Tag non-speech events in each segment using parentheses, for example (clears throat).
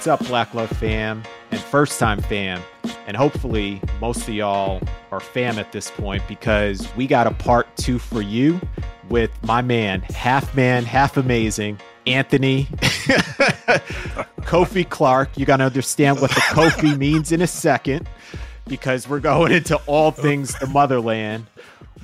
What's up, Black Love fam and first time fam? And hopefully, most of y'all are fam at this point because we got a part two for you with my man, half man, half amazing, Anthony (laughs) Kofi Clark. You got to understand what the Kofi (laughs) means in a second because we're going into all things the motherland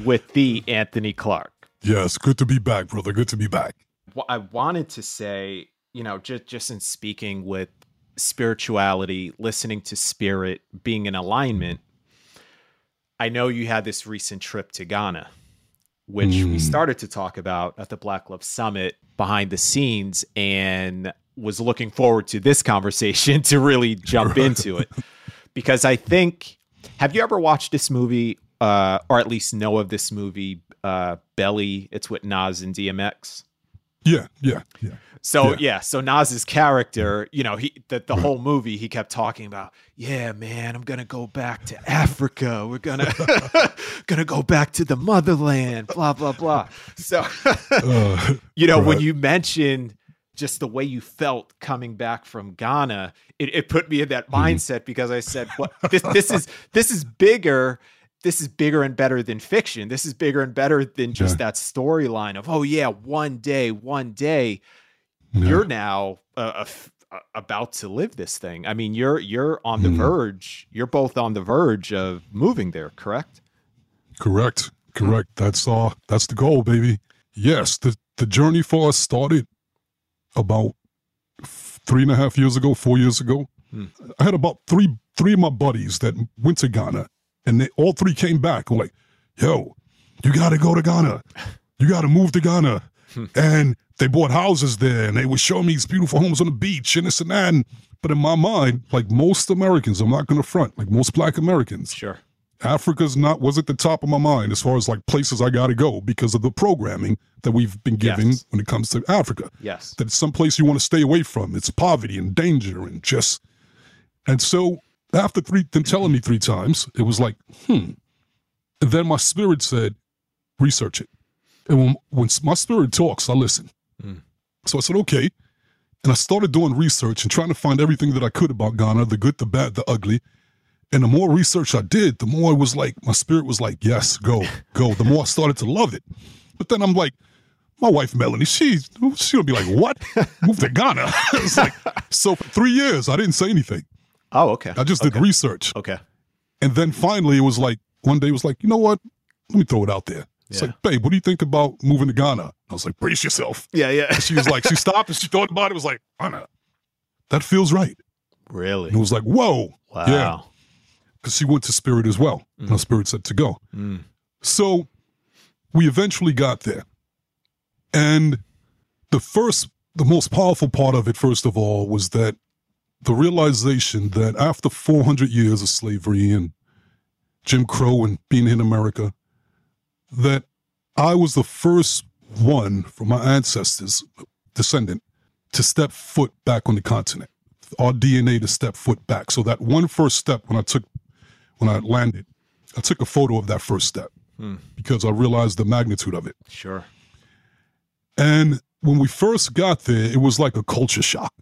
with the Anthony Clark. Yes, good to be back, brother. Good to be back. Well, I wanted to say, you know, just just in speaking with spirituality, listening to spirit, being in alignment. I know you had this recent trip to Ghana, which mm. we started to talk about at the Black Love Summit behind the scenes, and was looking forward to this (laughs) conversation to really jump into it because I think. Have you ever watched this movie, uh, or at least know of this movie, uh, Belly? It's with Nas and DMX. Yeah, yeah, yeah. So yeah. yeah, so Nas's character, you know, he the, the whole movie he kept talking about, yeah, man, I'm gonna go back to Africa. We're gonna (laughs) gonna go back to the motherland, blah blah blah. So (laughs) uh, (laughs) you know, right. when you mentioned just the way you felt coming back from Ghana, it, it put me in that mm-hmm. mindset because I said, "What this this is this is bigger this is bigger and better than fiction. This is bigger and better than just yeah. that storyline of, oh yeah, one day, one day yeah. you're now uh, about to live this thing. I mean, you're you're on the mm. verge. You're both on the verge of moving there, correct? Correct. Correct. That's uh that's the goal, baby. Yes, the the journey for us started about three and a half years ago, four years ago. Hmm. I had about three three of my buddies that went to Ghana, and they all three came back. Like, yo, you got to go to Ghana. You got to move to Ghana. Hmm. and they bought houses there and they would show me these beautiful homes on the beach and this and that. And, but in my mind, like most Americans, I'm not going to front, like most black Americans. Sure. Africa's not was at the top of my mind as far as like places I got to go because of the programming that we've been given yes. when it comes to Africa. Yes. That it's some place you want to stay away from. It's poverty and danger and just and so after three then telling me three times, it was like, hmm. And then my spirit said, research it. And when, when my spirit talks, I listen. Mm. So I said, okay. And I started doing research and trying to find everything that I could about Ghana the good, the bad, the ugly. And the more research I did, the more it was like, my spirit was like, yes, go, go. The more I started to love it. But then I'm like, my wife Melanie, she she'll be like, "What? Move to Ghana?" (laughs) like so for three years I didn't say anything. Oh, okay. I just okay. did research. Okay. And then finally, it was like one day, it was like, you know what? Let me throw it out there. It's yeah. like, babe, what do you think about moving to Ghana? I was like, brace yourself. Yeah, yeah. And she was like, she (laughs) stopped and she thought about it. Was like, Anna, that feels right. Really? And it was like, whoa. Wow. Yeah. Because she went to Spirit as well. Mm. And Spirit said to go. Mm. So we eventually got there. And the first, the most powerful part of it, first of all, was that the realization that after 400 years of slavery and Jim Crow and being in America, that I was the first one from my ancestors, descendant, to step foot back on the continent. Our DNA to step foot back. So that one first step when I took, when I landed, I took a photo of that first step hmm. because I realized the magnitude of it. Sure. And when we first got there, it was like a culture shock.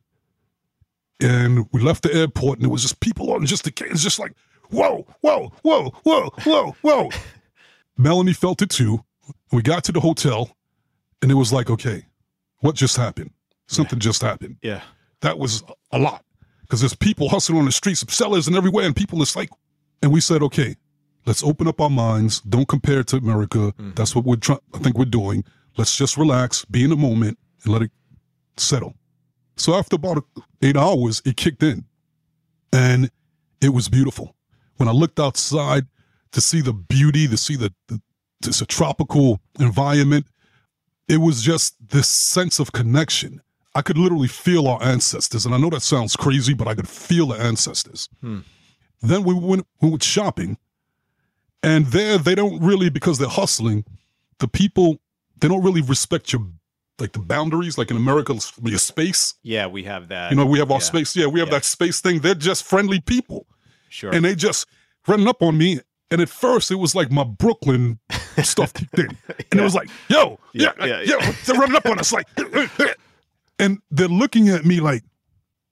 And we left the airport, and it was just people on just the it's just like, whoa, whoa, whoa, whoa, whoa, whoa. (laughs) Melanie felt it too. We got to the hotel and it was like, okay, what just happened? Something yeah. just happened. Yeah. That was a lot because there's people hustling on the streets, sellers and everywhere, and people, it's like, and we said, okay, let's open up our minds. Don't compare it to America. Mm-hmm. That's what we're trying, I think we're doing. Let's just relax, be in the moment, and let it settle. So after about eight hours, it kicked in and it was beautiful. When I looked outside, to see the beauty, to see the, the it's a tropical environment. It was just this sense of connection. I could literally feel our ancestors, and I know that sounds crazy, but I could feel the ancestors. Hmm. Then we went we went shopping, and there they don't really because they're hustling. The people they don't really respect your like the boundaries, like in America, your space. Yeah, we have that. You know, we have our yeah. space. Yeah, we have yeah. that space thing. They're just friendly people. Sure. And they just running up on me and at first, it was like my Brooklyn stuff kicked in, (laughs) and yeah. it was like, "Yo, yeah, yeah, yeah, they're running up on us like," (laughs) and they're looking at me like,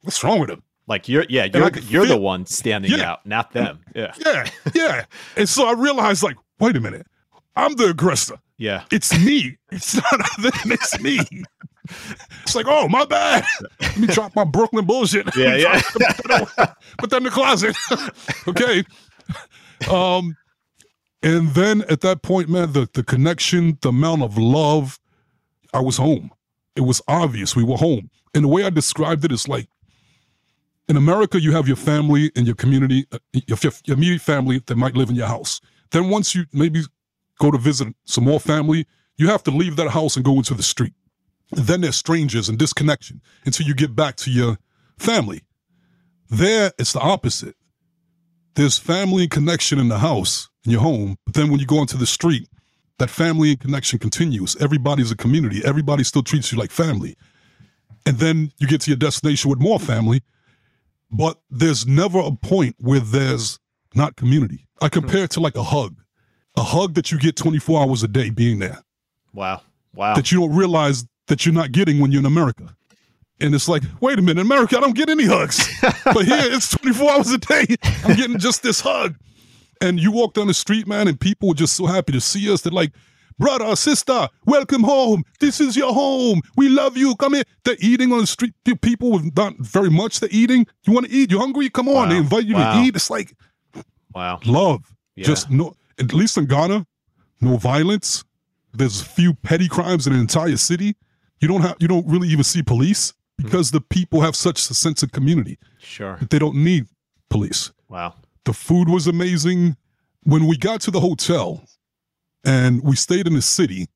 "What's wrong with them?" Like you're, yeah, you're you're the one standing out, not them. Yeah, Yeah, yeah. (laughs) and so I realized, like, wait a minute, I'm the aggressor. Yeah, It's me. It's not them. It's me. It's like, oh, my bad. Let me drop my Brooklyn bullshit. yeah, yeah. Put that in the closet. okay. Um, and then at that point, man, the, the connection, the amount of love, I was home. It was obvious we were home. And the way I described it is like in America, you have your family and your community, uh, your, your immediate family that might live in your house. Then once you maybe go to visit some more family, you have to leave that house and go into the street. And then there's strangers and disconnection until you get back to your family. There, it's the opposite. There's family and connection in the house, in your home, but then when you go onto the street, that family and connection continues. Everybody's a community. Everybody still treats you like family. And then you get to your destination with more family, but there's never a point where there's not community. I compare it to like a hug, a hug that you get 24 hours a day being there Wow, wow. that you don't realize that you're not getting when you're in America. And it's like, wait a minute, in America, I don't get any hugs. (laughs) but here it's 24 hours a day. I'm getting just this hug. And you walk down the street, man, and people are just so happy to see us. They're like, brother, sister, welcome home. This is your home. We love you. Come here. They're eating on the street. People with not very much they're eating. You want to eat? You're hungry? Come on. Wow. They invite you Wow. to eat. It's like wow. love. Yeah. Just no, at least in Ghana, no violence. There's a few petty crimes in an entire city. You don't have, you don't really even see police because the people have such a sense of community Sure. that they don't need police. Wow. The food was amazing. When we got to the hotel and we stayed in the city,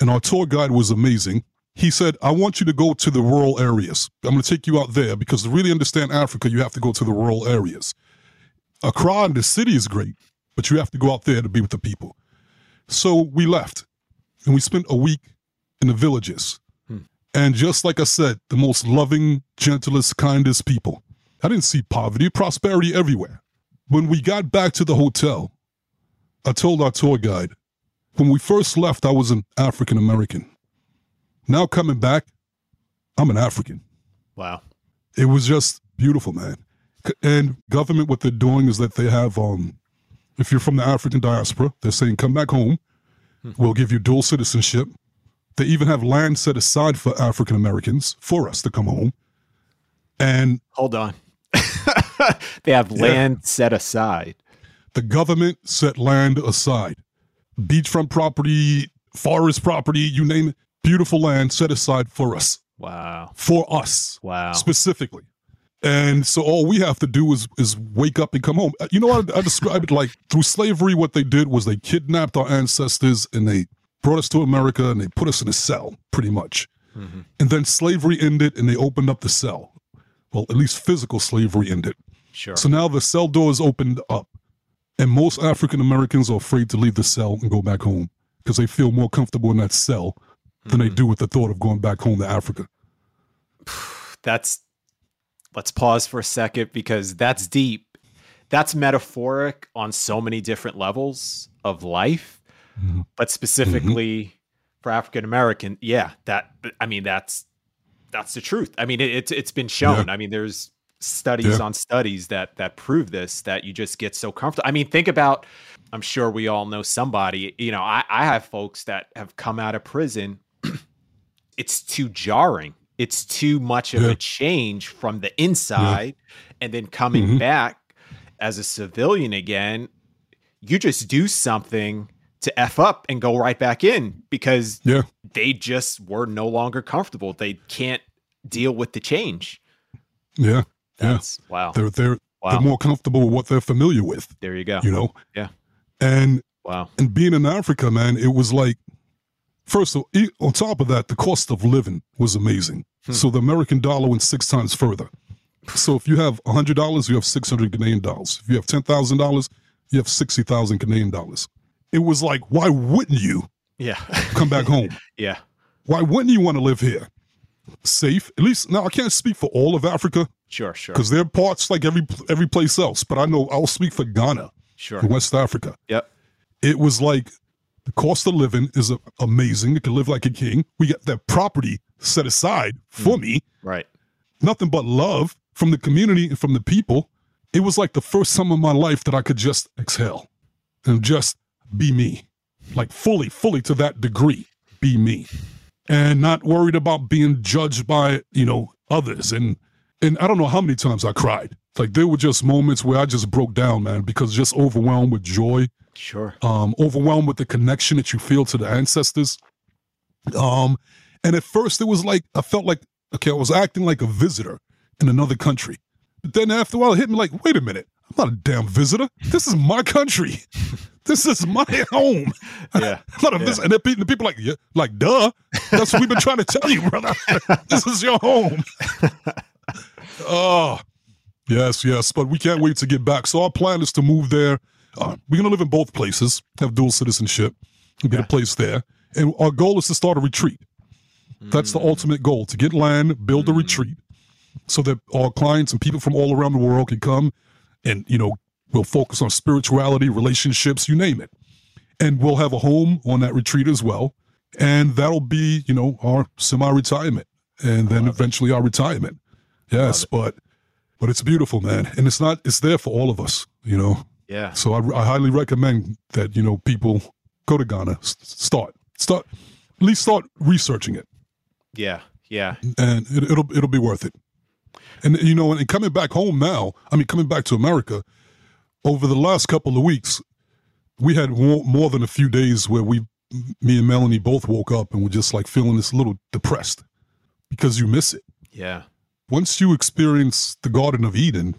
and our tour guide was amazing. He said, I want you to go to the rural areas. I'm going to take you out there because to really understand Africa, you have to go to the rural areas. Accra in the city is great, but you have to go out there to be with the people. So we left and we spent a week in the villages. And just like I said, the most loving, gentlest, kindest people. I didn't see poverty, prosperity everywhere. When we got back to the hotel, I told our tour guide, when we first left, I was an African American. Now coming back, I'm an African. Wow. It was just beautiful, man. And government, what they're doing is that they have, um, if you're from the African diaspora, they're saying, come back home. Hmm. We'll give you dual citizenship. They even have land set aside for African Americans for us to come home. And Hold on. (laughs) they have land set aside. the government set land aside. Beachfront property, forest property, you name it, beautiful land set aside for us, Wow. for us Wow. specifically. And so all we have to do is is wake up and come home. You know what I, I describe it like through slavery. What they did was they kidnapped our ancestors and they brought us to America and they put us in a cell, pretty much. Mhm. And then slavery ended and they opened up the cell. Well, at least physical slavery ended. Sure. So now the cell doors opened up, and most African Americans are afraid to leave the cell and go back home because they feel more comfortable in that cell than they do with the thought of going back home to Africa. (sighs) that's let's pause for a second because that's deep. That's metaphoric on so many different levels of life, Mhm. but specifically for African American, yeah, that I mean that's that's the truth. I mean it, it's it's been shown. I mean there's studies Yeah. on studies that that prove this that you just get so comfortable. I mean think about I'm sure we all know somebody, you know, I I have folks that have come out of prison (clears throat) it's too jarring. It's too much of Yeah. a change from the inside and then coming Mhm. back as a civilian again. You just do something to F up and go right back in because Yeah, they just were no longer comfortable. They can't deal with the change. yeah, yeah. Wow. They're they're Wow. they're more comfortable with what they're familiar with, there you go. you know. Yeah. And Wow. and being in Africa, man, it was like first of all, on top of that, the cost of living was amazing. Hmm. So the American dollar went six times further. So if you have hundred dollars, you have six hundred Ghanaian dollars. If you have ten thousand dollars, you have sixty thousand Ghanaian dollars. It was like, why wouldn't you Yeah. (laughs) come back home? yeah. Why wouldn't you want to live here? Safe, at least. Now I can't speak for all of Africa Sure, sure. because there are parts like every every place else. But I know I'll speak for Ghana Sure. West Africa. Yep. It was like the cost of living is amazing. You can live like a king. We got that property set aside for mm, me. Right. Nothing but love. from the community and from the people, it was like the first time in my life that I could just exhale and just be me, like fully, fully to that degree, be me, and not worried about being judged by you know others. And and I don't know how many times I cried. Like there were just moments where I just broke down, man, because just overwhelmed with joy, Sure. um, overwhelmed with the connection that you feel to the ancestors. Um, and at first it was like I felt like okay, I was acting like a visitor in another country. But then after a while, it hit me like, wait a minute, I'm not a damn visitor. This is my country. (laughs) This is my home. (laughs) Yeah. Not a Yeah. visitor. And the people, the people like, yeah, like, duh. That's what we've been trying to tell you, brother. (laughs) this is your home. oh, yes, yes. But we can't wait to get back. So our plan is to move there. Uh, we're going to live in both places, have dual citizenship, and get a place there. And our goal is to start a retreat. That's the ultimate goal to get land, build a Mm. retreat so that our clients and people from all around the world can come and, you know, we'll focus on spirituality, relationships, you name it. And we'll have a home on that retreat as well. And that'll be, you know, our semi retirement and then eventually our retirement. Yes, but but it's beautiful, man. And it's not, it's there for all of us, you know. Yeah. So I, I highly recommend that, you know, people go to Ghana, start, start, at least start researching it Yeah. Yeah. and it, it'll it'll be worth it. And you know, and coming back home now, I mean, coming back to America, over the last couple of weeks, we had more, more than a few days where we, me and Melanie, both woke up and were just like feeling this little depressed because you miss it. Yeah. Once you experience the Garden of Eden,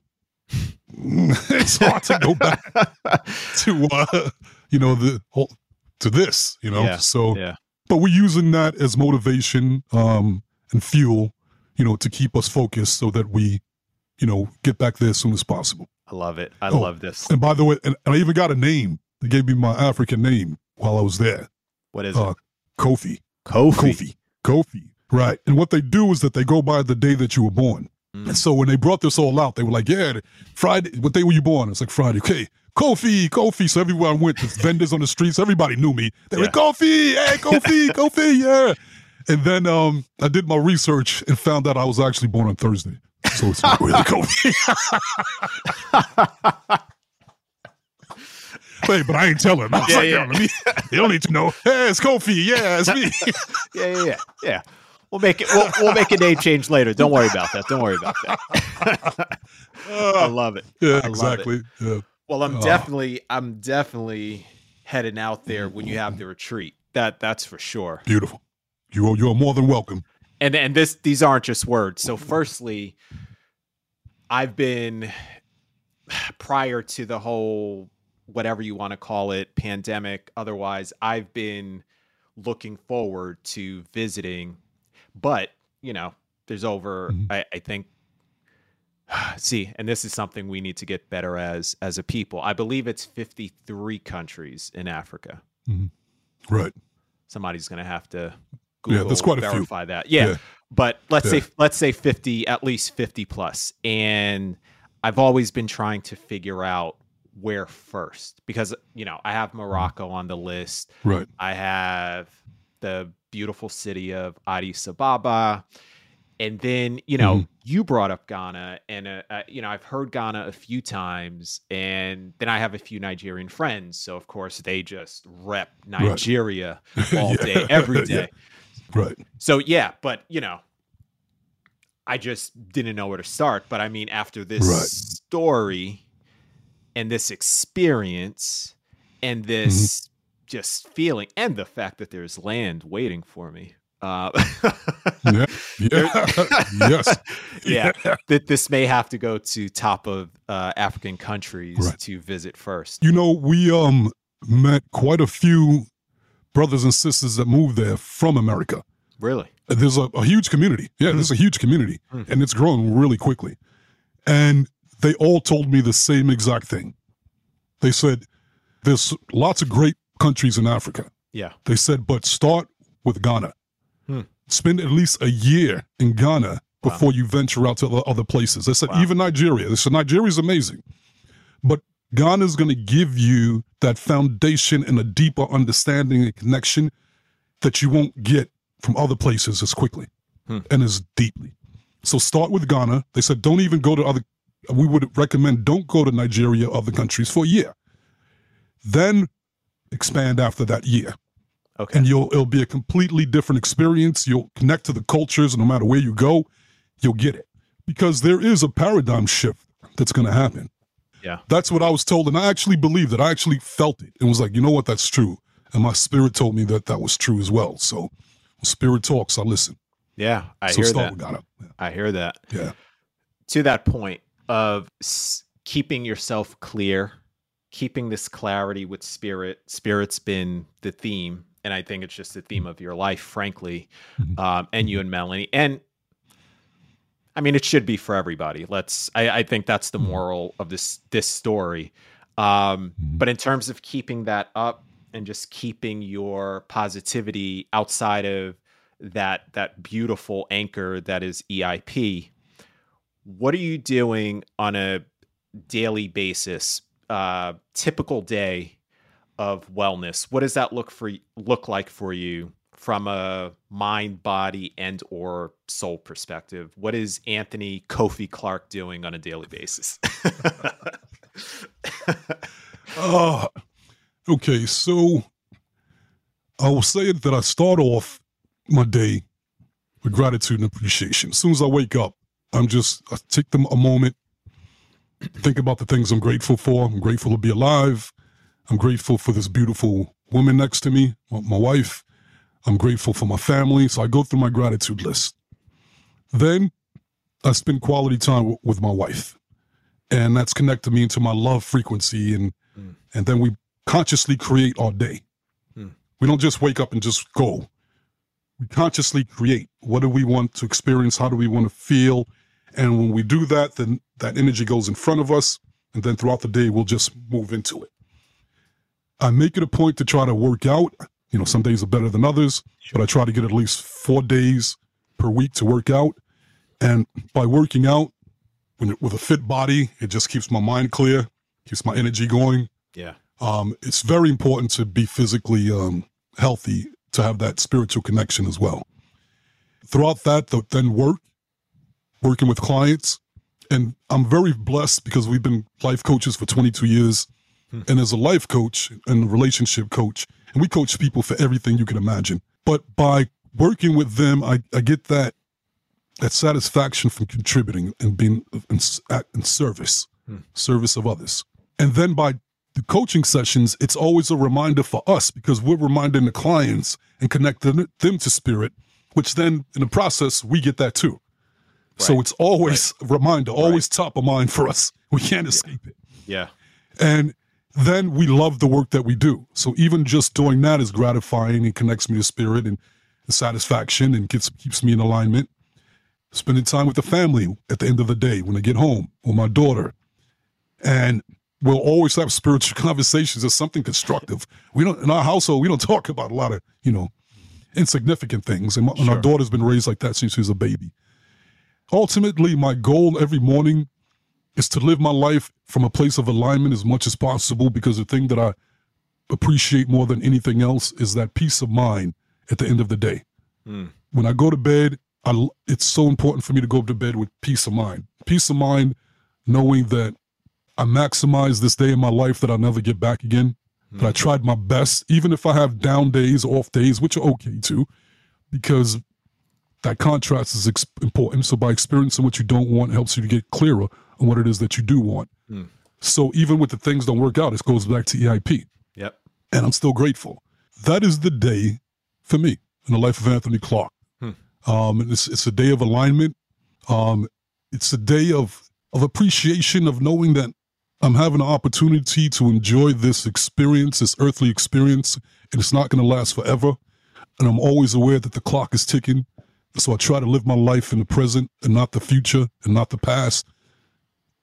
(laughs) it's hard to go back (laughs) to uh, you know the whole to this, you know. Yeah. So Yeah. but we're using that as motivation um, and fuel, you know, to keep us focused so that we, you know, get back there as soon as possible. I love it. I Oh. love this. And by the way, and, and I even got a name. They gave me my African name while I was there, What is uh, it? Kofi. Kofi. Kofi. Kofi. Right. And what they do is that they go by the day that you were born. Mm. And so when they brought this all out, they were like, yeah, Friday, what day were you born? It's like Friday. Okay. Kofi, Kofi. So everywhere I went, the vendors on the streets, everybody knew me. They were Yeah. Kofi, hey, Kofi, (laughs) Kofi, yeah. And then um, I did my research and found out I was actually born on Thursday. So it's not really (laughs) Kofi. Wait, but I ain't telling. I Yeah, like, yeah. "Yo, me, they don't need to know. Hey, it's Kofi. Yeah, it's (laughs) me. Yeah. Yeah. Yeah. Yeah. We'll make it. We'll, we'll make a name change later. Don't worry about that. Don't worry about that. (laughs) I love it. yeah, love it. exactly. Yeah. Well, I'm Oh. definitely, I'm definitely heading out there when you have the retreat. That that's for sure. Beautiful. You are, you are more than welcome. And and this these aren't just words. So, firstly, I've been (sighs) prior to the whole whatever you want to call it pandemic. Otherwise, I've been looking forward to visiting, but you know, there's over. Mhm. I, I think. (sighs) See, and this is something we need to get better as as a people. I believe it's 53 countries in Africa. Right. Somebody's going to have to Yeah, Google there's quite a few. verify that. Yeah, Yeah. but let's Yeah. say let's say 50 at least 50 plus and i've always been trying to figure out where first because you know i have morocco on the list Right. i have the beautiful city of addis ababa and then you know Mhm. you brought up ghana and uh, uh, you know i've heard ghana a few times and then i have a few nigerian friends so of course they just rep nigeria (laughs) all Yeah. day every (laughs) day. Yeah. Right. so yeah, but you know, I just didn't know where to start. But I mean, after this Right. story and this experience and this Mm-hmm. Just feeling and the fact that there's land waiting for me. Uh, Yeah. Yeah. (laughs) yes. (laughs) yeah, that this may have to go to top of uh, African countries Right. to visit first. You know, we um met quite a few brothers and sisters that moved there from America. Really? There's a, a huge community. Yeah, there's a huge community, Hmm. and it's growing really quickly. And they all told me the same exact thing. They said, "There's lots of great countries in Africa." Yeah. They said, but start with Ghana. Hmm. Spend at least a year in Ghana before you venture out to other- places. They said, Wow. even Nigeria. They said, Nigeria's amazing. But Ghana's going to give you that foundation and a deeper understanding and connection that you won't get from other places as quickly Hmm. and as deeply. So start with Ghana. They said don't even go to other. We would recommend don't go to Nigeria or other countries for a year. Then expand after that year, Okay. and you'll it'll be a completely different experience. You'll connect to the cultures, no matter where you go, you'll get it because there is a paradigm shift that's going to happen. Yeah. That's what I was told, and I actually believed it. I actually felt it, and was like, you know what, that's true. And my spirit told me that that was true as well. So, when spirit talks, I listen. yeah, I so hear that. Ghana. I hear that. Yeah. To that point of s- keeping yourself clear, keeping this clarity with spirit. Spirit's been the theme, and I think it's just the theme of your life, frankly. Mhm. Um, and you and Melanie, and I mean, it should be for everybody. Let's. I, I think that's the Mhm. moral of this this story. Um, Mhm. but in terms of keeping that up and just keeping your positivity outside of that that beautiful anchor that is EIP, what are you doing on a daily basis? Uh, typical day of wellness. What does that look for look like for you from a mind, body, and or soul perspective? What is Anthony Kofi Clark doing on a daily basis? Uh, (laughs) okay, so I will say that I start off my day with gratitude and appreciation. As soon as I wake up, I'm just, I take them a moment, think about the things I'm grateful for. I'm grateful to be alive. I'm grateful for this beautiful woman next to me, my, wife. I'm grateful for my family. So I go through my gratitude list. Then I spend quality time w- with my wife. And that's connected me into my love frequency and and then we consciously create our day. Hmm. We don't just wake up and just go. We consciously create. What do we want to experience? How do we want to feel? And when we do that, then that energy goes in front of us, and then throughout the day, we'll just move into it. I make it a point to try to work out. You know, some days are better than others, but I try to get at least four days per week to work out. And by working out when, with a fit body, it just keeps my mind clear, keeps my energy going, yeah. um, it's very important to be physically um, healthy to have that spiritual connection as well. Throughout that, th- then work, working with clients, and I'm very blessed because we've been life coaches for 22 years, Hmm. and as a life coach and relationship coach, and we coach people for everything you can imagine. But by working with them, I, I get that that satisfaction from contributing and being in, at- in service, Hmm. service of others. And then by the coaching sessions, it's always a reminder for us because we're reminding the clients and connecting them to spirit, which then in the process, we get that too. So it's always a reminder, always top of mind for us. (laughs) We can't escape it. Yeah. And then we love the work that we do. So even just doing that is gratifying and connects me to spirit and, and satisfaction and gets, keeps me in alignment. Spending time with the family at the end of the day when I get home with my daughter. And we'll always have spiritual (laughs) conversations. or something constructive. We don't in our household, we don't talk about a lot of, you know, insignificant things. And, my, and our daughter's been raised like that since she was a baby. Ultimately, my goal every morning is to live my life from a place of alignment as much as possible because the thing that I appreciate more than anything else is that peace of mind at the end of the day. Mm. When I go to bed, I, it's so important for me to go to bed with peace of mind. Peace of mind, knowing that I maximize this day in my life that I'll never get back again. That I tried my best, even if I have down days, off days, which are okay too, because that contrast is ex- important. So by experiencing what you don't want helps you to get clearer on what it is that you do want. Mm. So even with the things don't work out, it goes back to EIP, Yep. and I'm still grateful. That is the day for me in the life of Anthony Clark. Hmm. Um, and it's it's a day of alignment. Um, it's a day of of appreciation of knowing that I'm having an opportunity to enjoy this experience, this earthly experience, and it's not going to last forever. And I'm always aware that the clock is ticking. So I try to live my life in the present and not the future and not the past.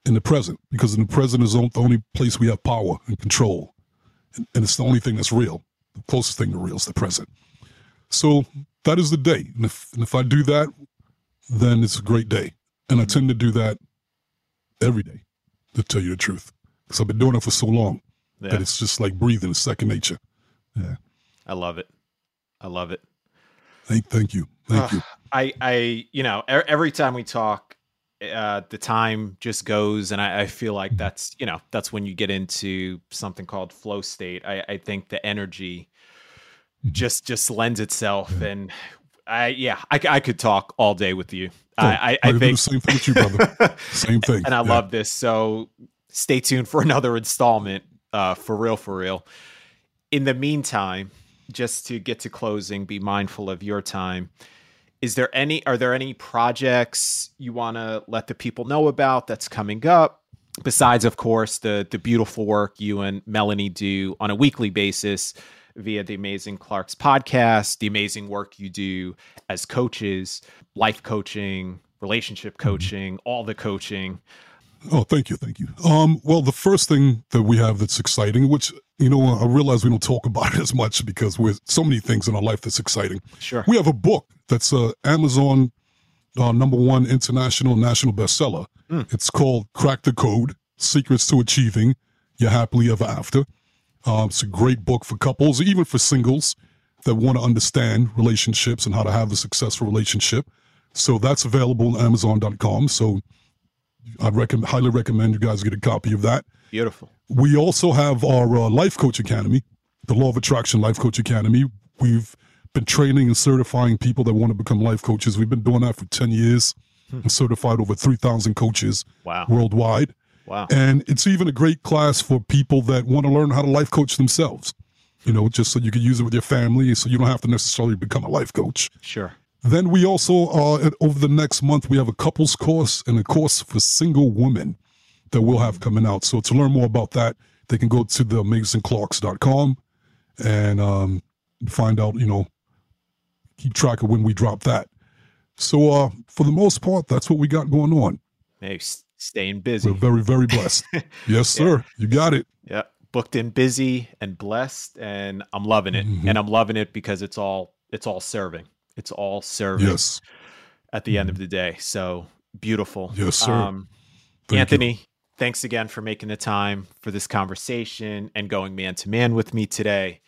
In the present, because in the present is the only place we have power and control. And, and it's the only thing that's real. The closest thing to real is the present. So that is the day. And if, and if I do that, then it's a great day. And I tend to do that every day, to tell you the truth. Because I've been doing it for so long Yeah. that it's just like breathing, it's second nature. Yeah. I love it. I love it. Thank, thank you. Thank you. I, I, you know, every time we talk, uh, the time just goes, and I, I feel like that's, you know, that's when you get into something called flow state. I, I think the energy Mhm. just just lends itself, and I, yeah, I could talk all day with you. Oh, I, I, I I think, same thing with you, brother. Same (laughs) thing. and I Yeah. love this. So stay tuned for (laughs) another installment. Uh, for real, for real. In the meantime, just to get to closing, be mindful of your time. Is there any? Are there any projects you want to let the people know about that's coming up? Besides, of course, the the beautiful work you and Melanie do on a weekly basis via the Amazing Clarks podcast, the amazing work you do as coaches, life coaching, relationship mm-hmm. coaching, all the coaching. Oh, thank you, thank you. Um, well, the first thing that we have that's exciting, which you know, I realize we don't talk about it (laughs) as much because we're so many things in our life that's exciting. Sure. We have a book that's uh, Amazon uh, number one international national bestseller. Mm. It's called Crack the Code: Secrets to Achieving Your Happily Ever After. Um, it's a great book for couples, even for singles that want to understand relationships and how to have a successful relationship. So that's available on Amazon.com. So I recommend, highly recommend you guys get a copy of that. Beautiful. We also have our uh, Life Coach Academy, the Law of Attraction Life Coach Academy. We've been training and certifying people that want to become life coaches. We've been doing that for 10 years and certified over 3,000 coaches Wow. worldwide. Wow. And it's even a great class for people that want to learn how to life coach themselves, you know, just so you can use it with your family so you don't have to necessarily become a life coach. Sure. Then we also, uh, over the next month, we have a couples course and a course for single women that we'll have coming out. So to learn more about that, they can go to the amazingclarks.com and um, find out, you know, keep track of when we drop that. So uh, for the most part, that's what we got going on. Hey, staying We're busy. very, very blessed. (laughs) yes, sir. You got it. Yeah. Booked and busy and blessed, and I'm loving it. Mhm. And I'm loving it because it's all it's all serving. It's all service Yes. at the end of the day. So beautiful. Yes, sir. Um, Thank you. Anthony, thanks again for making the time for this conversation and going man to man with me today.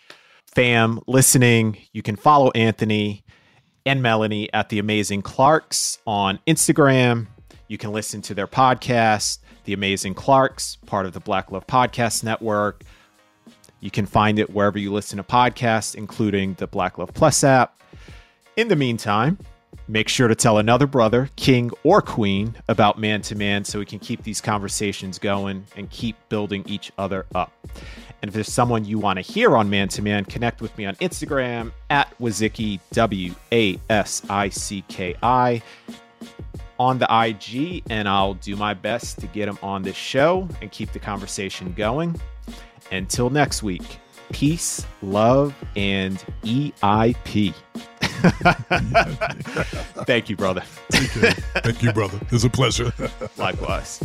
Fam, listening, you can follow Anthony and Melanie at the Amazing Clarks on Instagram. You can listen to their podcast, The Amazing Clarks, part of the Black Love Podcast Network. You can find it wherever you listen to podcasts, including the Black Love Plus app. In the meantime, make sure to tell another brother, king or queen, about man to man so we can keep these conversations going and keep building each other up. And if there's someone you want to hear on Man to Man, connect with me on Instagram at Wazicki, W A S I C K I, on the IG, and I'll do my best to get him on this show and keep the conversation going. Until next week, peace, love, and EIP. Thank you, brother. Thank you, brother. It's a pleasure. Likewise.